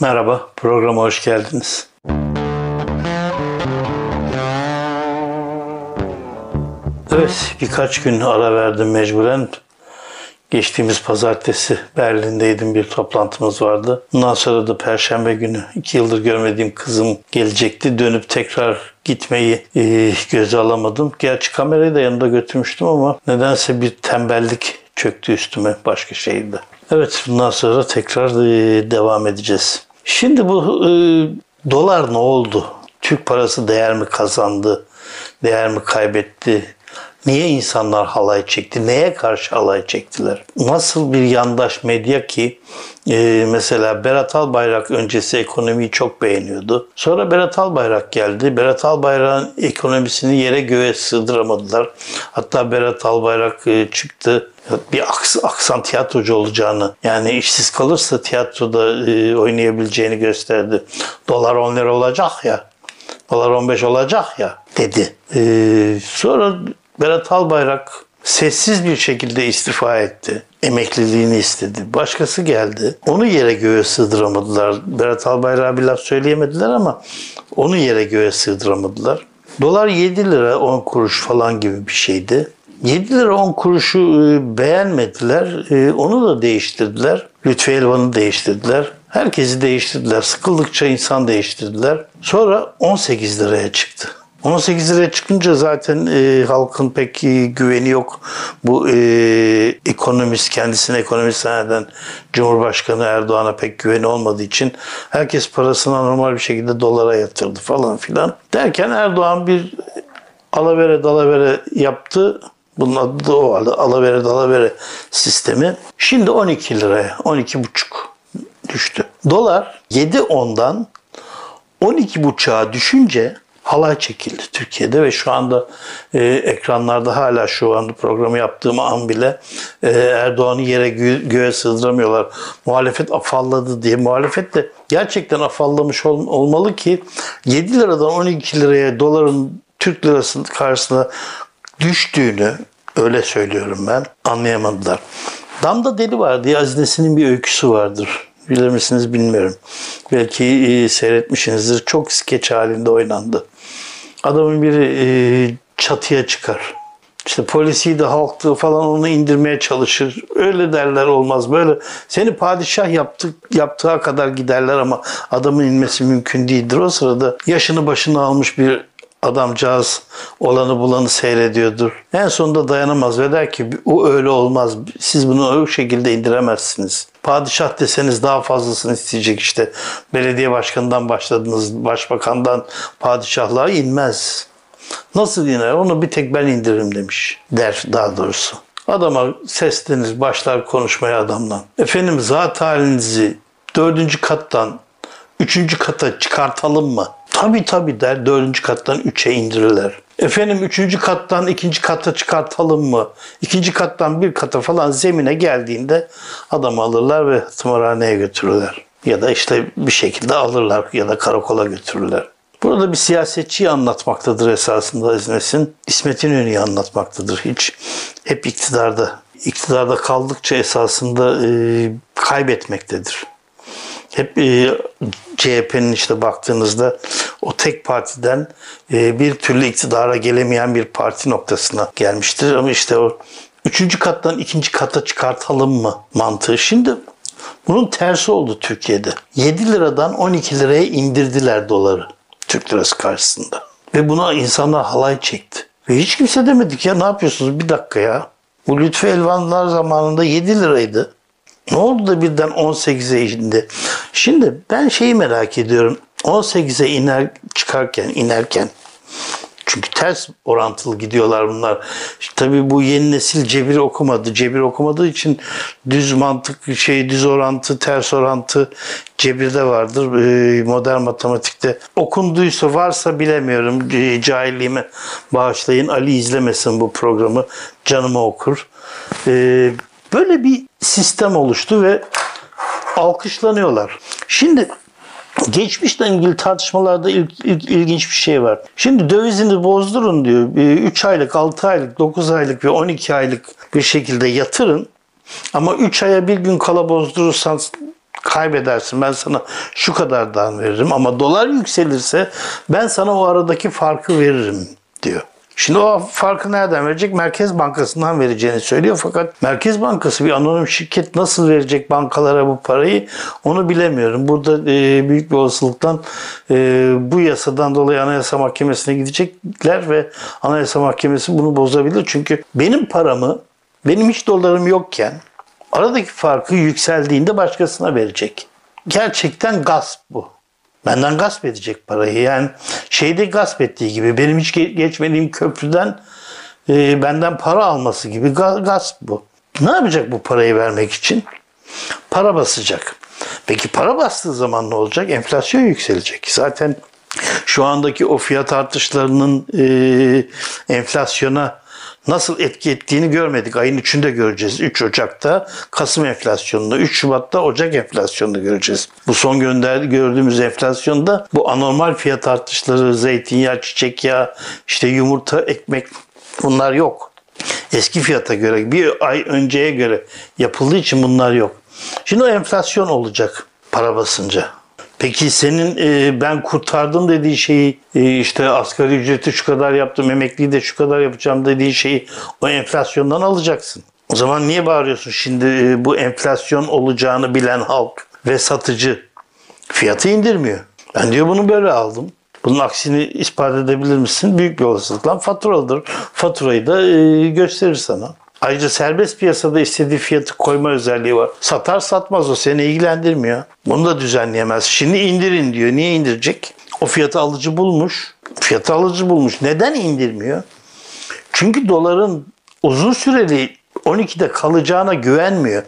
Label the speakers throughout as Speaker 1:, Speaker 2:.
Speaker 1: Merhaba, programa hoş geldiniz. Evet, birkaç gün ara verdim mecburen. Geçtiğimiz pazartesi Berlin'deydim bir toplantımız vardı. Bundan sonra da perşembe günü iki yıldır görmediğim kızım gelecekti. Dönüp tekrar gitmeyi e, göze alamadım. Gerçi kamerayı da yanında götürmüştüm ama nedense bir tembellik çöktü üstüme başka şehirde. Evet bundan sonra tekrar e, devam edeceğiz. Şimdi bu e, dolar ne oldu? Türk parası değer mi kazandı? Değer mi kaybetti? Niye insanlar halay çekti? Neye karşı halay çektiler? Nasıl bir yandaş medya ki e, mesela Berat Albayrak öncesi ekonomiyi çok beğeniyordu. Sonra Berat Albayrak geldi. Berat Albayrak'ın ekonomisini yere göğe sığdıramadılar. Hatta Berat Albayrak e, çıktı bir aks, aksan tiyatrocu olacağını yani işsiz kalırsa tiyatroda e, oynayabileceğini gösterdi. Dolar 10 lira olacak ya. Dolar 15 olacak ya dedi. Ee, sonra Berat Albayrak sessiz bir şekilde istifa etti. Emekliliğini istedi. Başkası geldi. Onu yere göğe sığdıramadılar. Berat Albayrak'a bir laf söyleyemediler ama onu yere göğe sığdıramadılar. Dolar 7 lira 10 kuruş falan gibi bir şeydi. 7 lira 10 kuruşu e, beğenmediler. E, onu da değiştirdiler. Lütfi Elvan'ı değiştirdiler. Herkesi değiştirdiler. Sıkıldıkça insan değiştirdiler. Sonra 18 liraya çıktı. 18 liraya çıkınca zaten e, halkın pek e, güveni yok. Bu e, ekonomist, kendisine ekonomist zanneden Cumhurbaşkanı Erdoğan'a pek güveni olmadığı için herkes parasını normal bir şekilde dolara yatırdı falan filan. Derken Erdoğan bir alavere dalavere yaptı. Bunun adı da o alavere dalavere sistemi. Şimdi 12 liraya, 12,5 düştü. Dolar 7.10'dan 12.5'a düşünce halay çekildi Türkiye'de ve şu anda e, ekranlarda hala şu anda programı yaptığım an bile e, Erdoğan'ı yere gö- göğe sığdıramıyorlar. Muhalefet afalladı diye. Muhalefet de gerçekten afallamış ol- olmalı ki 7 liradan 12 liraya doların Türk lirasının karşısında düştüğünü öyle söylüyorum ben anlayamadılar. Damda Deli var diye Aziz Nesin'in bir öyküsü vardır. Bilir misiniz bilmiyorum. Belki e, seyretmişsinizdir. Çok skeç halinde oynandı. Adamın biri e, çatıya çıkar. İşte polisi de halktığı falan onu indirmeye çalışır. Öyle derler olmaz böyle. Seni padişah yaptık, yaptığı kadar giderler ama adamın inmesi mümkün değildir. O sırada yaşını başını almış bir adamcağız olanı bulanı seyrediyordur. En sonunda dayanamaz ve der ki o öyle olmaz. Siz bunu o şekilde indiremezsiniz. Padişah deseniz daha fazlasını isteyecek işte. Belediye başkanından başladınız, başbakandan padişahlığa inmez. Nasıl iner? Onu bir tek ben indiririm demiş. Der daha doğrusu. Adama seslenir, başlar konuşmaya adamdan. Efendim zat halinizi dördüncü kattan üçüncü kata çıkartalım mı? Tabii tabii der dördüncü kattan üçe indirirler. Efendim üçüncü kattan ikinci kata çıkartalım mı? İkinci kattan bir kata falan zemine geldiğinde adamı alırlar ve tımarhaneye götürürler. Ya da işte bir şekilde alırlar ya da karakola götürürler. Burada bir siyasetçiyi anlatmaktadır esasında Eznesin. İsmet İnönü'yü anlatmaktadır hiç. Hep iktidarda. İktidarda kaldıkça esasında e, kaybetmektedir. Hep e, CHP'nin işte baktığınızda o tek partiden e, bir türlü iktidara gelemeyen bir parti noktasına gelmiştir. Ama işte o üçüncü kattan ikinci kata çıkartalım mı mantığı. Şimdi bunun tersi oldu Türkiye'de. 7 liradan 12 liraya indirdiler doları Türk lirası karşısında. Ve buna insanlar halay çekti. Ve hiç kimse demedik ya ne yapıyorsunuz bir dakika ya. Bu Lütfü Elvanlar zamanında 7 liraydı. Ne oldu da birden 18'e indi? Şimdi ben şeyi merak ediyorum. 18'e iner çıkarken inerken çünkü ters orantılı gidiyorlar bunlar. İşte tabii bu yeni nesil cebir okumadı. Cebir okumadığı için düz mantık, şey düz orantı, ters orantı cebirde vardır. Ee, modern matematikte okunduysa varsa bilemiyorum. Cahilliğime bağışlayın. Ali izlemesin bu programı. Canıma okur. Ee, böyle bir sistem oluştu ve alkışlanıyorlar. Şimdi Geçmişle ilgili tartışmalarda il, il, ilginç bir şey var. Şimdi dövizini bozdurun diyor. 3 aylık, 6 aylık, 9 aylık ve 12 aylık bir şekilde yatırın. Ama 3 aya bir gün kala bozdurursan kaybedersin ben sana şu kadardan veririm ama dolar yükselirse ben sana o aradaki farkı veririm diyor. Şimdi o farkı nereden verecek? Merkez Bankası'ndan vereceğini söylüyor. Fakat Merkez Bankası bir anonim şirket nasıl verecek bankalara bu parayı onu bilemiyorum. Burada e, büyük bir olasılıktan e, bu yasadan dolayı Anayasa Mahkemesi'ne gidecekler ve Anayasa Mahkemesi bunu bozabilir. Çünkü benim paramı, benim hiç dolarım yokken aradaki farkı yükseldiğinde başkasına verecek. Gerçekten gasp bu. Benden gasp edecek parayı. Yani şeyde gasp ettiği gibi benim hiç geçmediğim köprüden e, benden para alması gibi gasp bu. Ne yapacak bu parayı vermek için? Para basacak. Peki para bastığı zaman ne olacak? Enflasyon yükselecek. Zaten şu andaki o fiyat artışlarının e, enflasyona nasıl etki ettiğini görmedik. Ayın 3'ünde göreceğiz. 3 Ocak'ta Kasım enflasyonunu, 3 Şubat'ta Ocak enflasyonunu göreceğiz. Bu son gönder gördüğümüz enflasyonda bu anormal fiyat artışları, zeytinyağı, çiçek yağı, işte yumurta, ekmek bunlar yok. Eski fiyata göre, bir ay önceye göre yapıldığı için bunlar yok. Şimdi o enflasyon olacak para basınca. Peki senin e, ben kurtardım dediği şeyi e, işte asgari ücreti şu kadar yaptım, emekliyi de şu kadar yapacağım dediği şeyi o enflasyondan alacaksın. O zaman niye bağırıyorsun şimdi e, bu enflasyon olacağını bilen halk ve satıcı fiyatı indirmiyor. Ben diyor bunu böyle aldım. Bunun aksini ispat edebilir misin? Büyük bir olasılıkla faturalıdır. Faturayı da e, gösterir sana. Ayrıca serbest piyasada istediği fiyatı koyma özelliği var. Satar satmaz o seni ilgilendirmiyor. Bunu da düzenleyemez. Şimdi indirin diyor. Niye indirecek? O fiyatı alıcı bulmuş. Fiyatı alıcı bulmuş. Neden indirmiyor? Çünkü doların uzun süreli 12'de kalacağına güvenmiyor.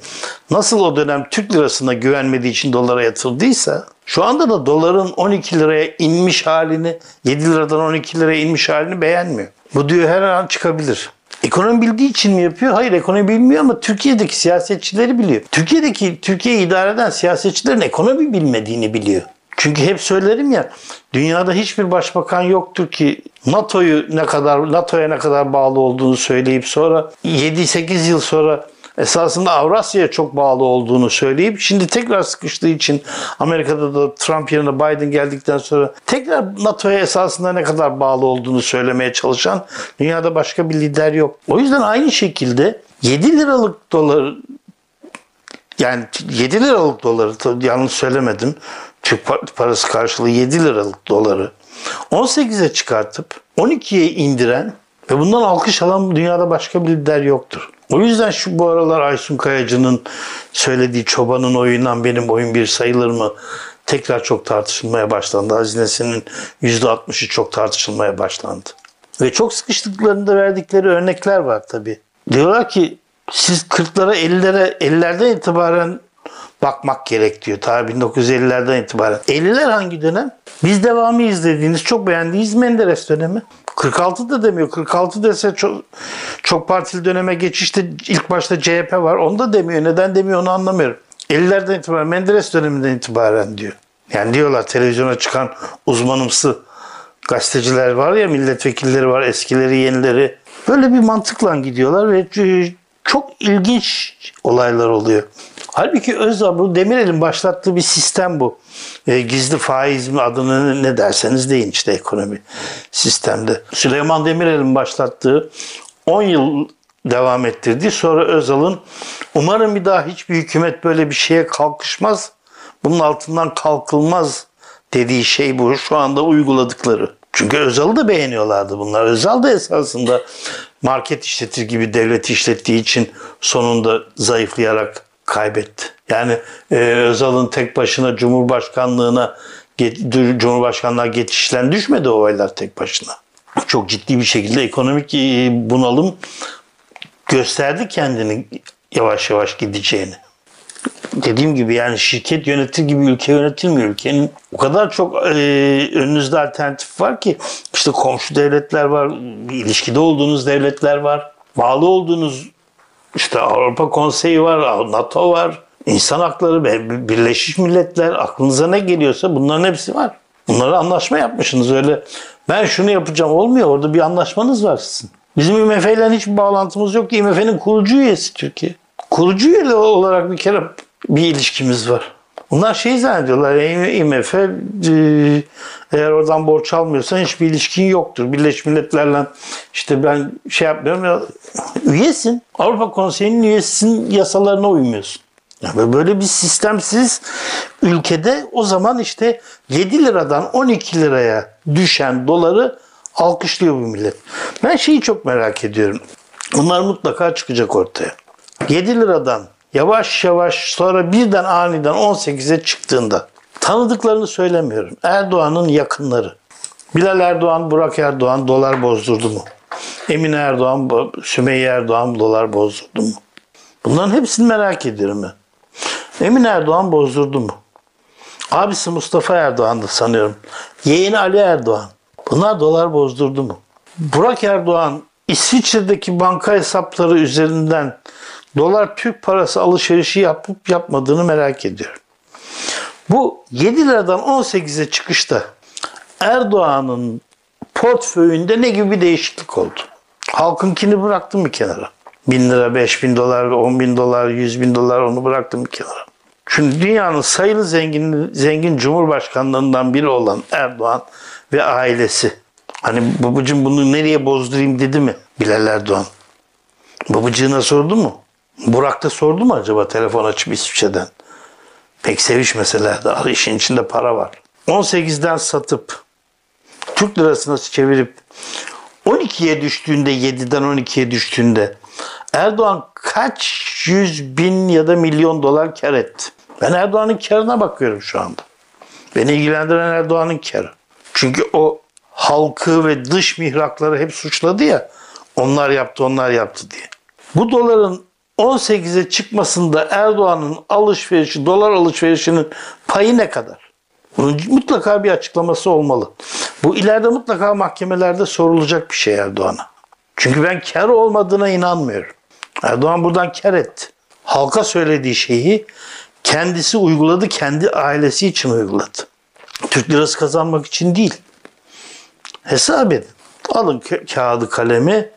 Speaker 1: Nasıl o dönem Türk lirasına güvenmediği için dolara yatırdıysa şu anda da doların 12 liraya inmiş halini 7 liradan 12 liraya inmiş halini beğenmiyor. Bu diyor her an çıkabilir. Ekonomi bildiği için mi yapıyor? Hayır ekonomi bilmiyor ama Türkiye'deki siyasetçileri biliyor. Türkiye'deki Türkiye'yi idare eden siyasetçilerin ekonomi bilmediğini biliyor. Çünkü hep söylerim ya dünyada hiçbir başbakan yoktur ki NATO'yu ne kadar NATO'ya ne kadar bağlı olduğunu söyleyip sonra 7-8 yıl sonra esasında Avrasya'ya çok bağlı olduğunu söyleyip şimdi tekrar sıkıştığı için Amerika'da da Trump yerine Biden geldikten sonra tekrar NATO'ya esasında ne kadar bağlı olduğunu söylemeye çalışan dünyada başka bir lider yok. O yüzden aynı şekilde 7 liralık dolar yani 7 liralık doları yanlış söylemedim. Türk parası karşılığı 7 liralık doları 18'e çıkartıp 12'ye indiren ve bundan alkış alan dünyada başka bir lider yoktur. O yüzden şu bu aralar Aysun Kayacı'nın söylediği çobanın oyundan benim oyun bir sayılır mı? Tekrar çok tartışılmaya başlandı. Hazinesinin %60'ı çok tartışılmaya başlandı. Ve çok sıkıştıklarında verdikleri örnekler var tabii. Diyorlar ki siz 40'lara 50'lere 50'lerden itibaren bakmak gerek diyor. Ta 1950'lerden itibaren. 50'ler hangi dönem? Biz devamı izlediğiniz, çok beğendiğiniz Menderes dönemi. 46 da demiyor. 46 dese çok, çok partili döneme geçişte ilk başta CHP var. Onu da demiyor. Neden demiyor onu anlamıyorum. 50'lerden itibaren Menderes döneminden itibaren diyor. Yani diyorlar televizyona çıkan uzmanımsı gazeteciler var ya milletvekilleri var eskileri yenileri. Böyle bir mantıkla gidiyorlar ve çok ilginç olaylar oluyor. Halbuki Özal bu Demirel'in başlattığı bir sistem bu. E, gizli faiz mi adını ne derseniz deyin işte ekonomi sistemde. Süleyman Demirel'in başlattığı 10 yıl devam ettirdi. Sonra Özal'ın umarım bir daha hiçbir hükümet böyle bir şeye kalkışmaz. Bunun altından kalkılmaz dediği şey bu. Şu anda uyguladıkları. Çünkü Özal'ı da beğeniyorlardı bunlar. Özal da esasında market işletir gibi devlet işlettiği için sonunda zayıflayarak kaybetti. Yani e, Özal'ın tek başına Cumhurbaşkanlığına Cumhurbaşkanlığa geçişlen düşmedi o olaylar tek başına. Çok ciddi bir şekilde ekonomik e, bunalım gösterdi kendini yavaş yavaş gideceğini. Dediğim gibi yani şirket yönetir gibi ülke yönetilmiyor. Ülkenin o kadar çok e, önünüzde alternatif var ki işte komşu devletler var, ilişkide olduğunuz devletler var, bağlı olduğunuz işte Avrupa Konseyi var, NATO var, insan hakları, Birleşmiş Milletler, aklınıza ne geliyorsa bunların hepsi var. Bunları anlaşma yapmışsınız öyle. Ben şunu yapacağım olmuyor. Orada bir anlaşmanız var sizin. Bizim IMF ile hiçbir bağlantımız yok. IMF'nin kurucu üyesi Türkiye. Kurucu üye olarak bir kere bir ilişkimiz var. Bunlar şey zannediyorlar IMF e, eğer oradan borç almıyorsan hiçbir ilişkin yoktur. Birleşmiş Milletler'le işte ben şey yapmıyorum ya üyesin. Avrupa Konseyi'nin üyesisin yasalarına uymuyorsun. Yani böyle bir sistemsiz ülkede o zaman işte 7 liradan 12 liraya düşen doları alkışlıyor bu millet. Ben şeyi çok merak ediyorum. Bunlar mutlaka çıkacak ortaya. 7 liradan yavaş yavaş sonra birden aniden 18'e çıktığında tanıdıklarını söylemiyorum. Erdoğan'ın yakınları. Bilal Erdoğan, Burak Erdoğan dolar bozdurdu mu? Emine Erdoğan, Sümeyye Erdoğan dolar bozdurdu mu? Bunların hepsini merak ediyorum ben. Emin Erdoğan bozdurdu mu? Abisi Mustafa Erdoğan'dı sanıyorum. Yeğeni Ali Erdoğan. Bunlar dolar bozdurdu mu? Burak Erdoğan İsviçre'deki banka hesapları üzerinden dolar Türk parası alışverişi yapıp yapmadığını merak ediyorum. Bu 7 liradan 18'e çıkışta Erdoğan'ın portföyünde ne gibi bir değişiklik oldu? Halkınkini bıraktım bir kenara. 1000 lira, 5000 dolar, 10 bin dolar, 100 bin dolar onu bıraktım bir kenara. Çünkü dünyanın sayılı zengin, zengin cumhurbaşkanlarından biri olan Erdoğan ve ailesi. Hani babacığım bunu nereye bozdurayım dedi mi Bilal Erdoğan? Babacığına sordu mu? Burak da sordu mu acaba telefon açıp İsviçre'den? Pek sevişmeseler işin içinde para var. 18'den satıp Türk lirasına çevirip 12'ye düştüğünde 7'den 12'ye düştüğünde Erdoğan kaç yüz bin ya da milyon dolar kar etti? Ben Erdoğan'ın karına bakıyorum şu anda. Beni ilgilendiren Erdoğan'ın karı. Çünkü o halkı ve dış mihrakları hep suçladı ya. Onlar yaptı, onlar yaptı diye. Bu doların 18'e çıkmasında Erdoğan'ın alışverişi, dolar alışverişinin payı ne kadar? Bunun mutlaka bir açıklaması olmalı. Bu ileride mutlaka mahkemelerde sorulacak bir şey Erdoğan'a. Çünkü ben kar olmadığına inanmıyorum. Erdoğan buradan kar etti. Halka söylediği şeyi kendisi uyguladı, kendi ailesi için uyguladı. Türk lirası kazanmak için değil. Hesap edin. Alın kağıdı kalemi.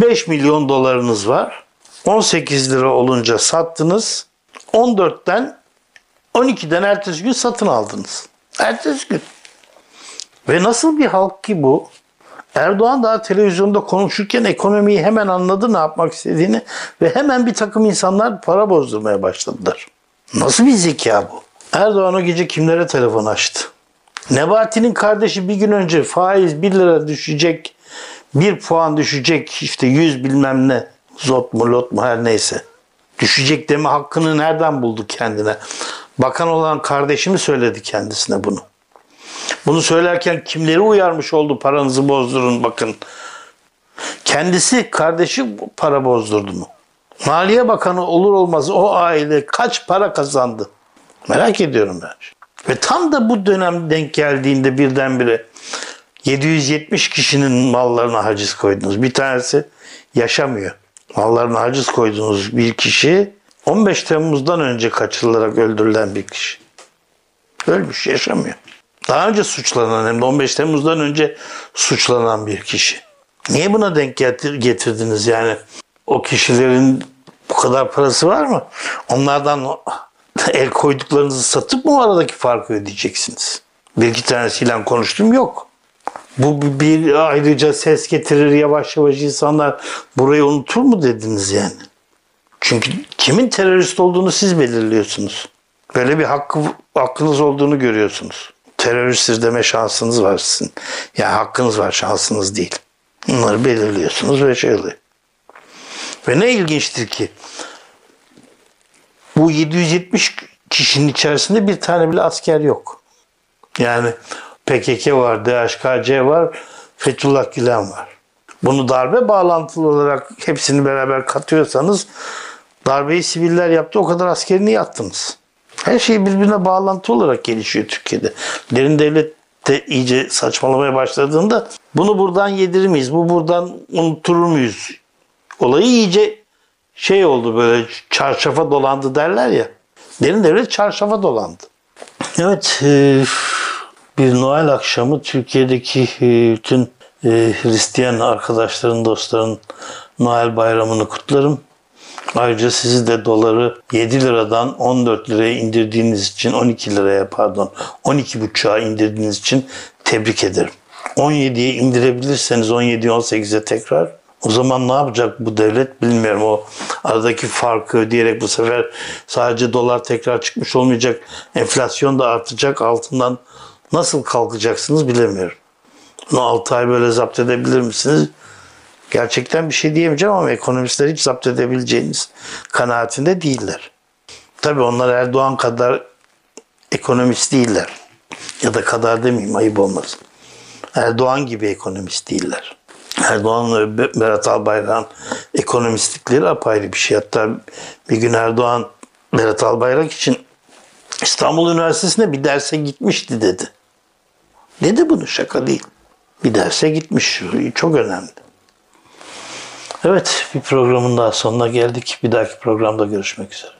Speaker 1: 5 milyon dolarınız var. 18 lira olunca sattınız. 14'ten 12'den ertesi gün satın aldınız. Ertesi gün. Ve nasıl bir halk ki bu? Erdoğan daha televizyonda konuşurken ekonomiyi hemen anladı ne yapmak istediğini ve hemen bir takım insanlar para bozdurmaya başladılar. Nasıl bir zeka bu? Erdoğan o gece kimlere telefon açtı? Nebati'nin kardeşi bir gün önce faiz 1 lira düşecek, 1 puan düşecek işte 100 bilmem ne zot mu lot mu her neyse. Düşecek deme hakkını nereden buldu kendine? Bakan olan kardeşi mi söyledi kendisine bunu? Bunu söylerken kimleri uyarmış oldu paranızı bozdurun bakın. Kendisi kardeşi para bozdurdu mu? Maliye Bakanı olur olmaz o aile kaç para kazandı? Merak ediyorum ben. Ve tam da bu dönem denk geldiğinde birdenbire 770 kişinin mallarına haciz koydunuz. Bir tanesi yaşamıyor. Mallarına haciz koyduğunuz bir kişi 15 Temmuz'dan önce kaçırılarak öldürülen bir kişi. Ölmüş, yaşamıyor. Daha önce suçlanan hem de 15 Temmuz'dan önce suçlanan bir kişi. Niye buna denk getirdiniz yani? O kişilerin bu kadar parası var mı? Onlardan el koyduklarınızı satıp mı aradaki farkı ödeyeceksiniz? Bir iki tanesiyle konuştum yok. Bu bir ayrıca ses getirir yavaş yavaş insanlar burayı unutur mu dediniz yani? Çünkü kimin terörist olduğunu siz belirliyorsunuz. Böyle bir hakkı, hakkınız olduğunu görüyorsunuz. Teröristtir deme şansınız var sizin. Yani hakkınız var şansınız değil. Bunları belirliyorsunuz ve şey. Ve ne ilginçtir ki bu 770 kişinin içerisinde bir tane bile asker yok. Yani PKK var, DHKC var, Fethullah Gülen var. Bunu darbe bağlantılı olarak hepsini beraber katıyorsanız darbeyi siviller yaptı o kadar askerini yattınız. Her şey birbirine bağlantı olarak gelişiyor Türkiye'de. Derin devlet de iyice saçmalamaya başladığında bunu buradan yedirir miyiz? Bu buradan unuturur muyuz? Olayı iyice şey oldu böyle çarşafa dolandı derler ya. Derin devlet çarşafa dolandı. Evet e, bir Noel akşamı Türkiye'deki e, bütün e, Hristiyan arkadaşların, dostların Noel bayramını kutlarım. Ayrıca sizi de doları 7 liradan 14 liraya indirdiğiniz için 12 liraya pardon 12,5'a indirdiğiniz için tebrik ederim. 17'ye indirebilirseniz 17'ye 18'e tekrar o zaman ne yapacak bu devlet bilmiyorum. O aradaki farkı ödeyerek bu sefer sadece dolar tekrar çıkmış olmayacak. Enflasyon da artacak. Altından nasıl kalkacaksınız bilemiyorum. Bunu 6 ay böyle zapt edebilir misiniz? Gerçekten bir şey diyemeyeceğim ama ekonomistler hiç zapt edebileceğiniz kanaatinde değiller. Tabii onlar Erdoğan kadar ekonomist değiller. Ya da kadar demeyeyim ayıp olmasın. Erdoğan gibi ekonomist değiller. Erdoğan ve Berat Albayrak'ın ekonomistlikleri apayrı bir şey. Hatta bir gün Erdoğan Berat Albayrak için İstanbul Üniversitesi'ne bir derse gitmişti dedi. Dedi bunu şaka değil. Bir derse gitmiş. Çok önemli. Evet bir programın daha sonuna geldik. Bir dahaki programda görüşmek üzere.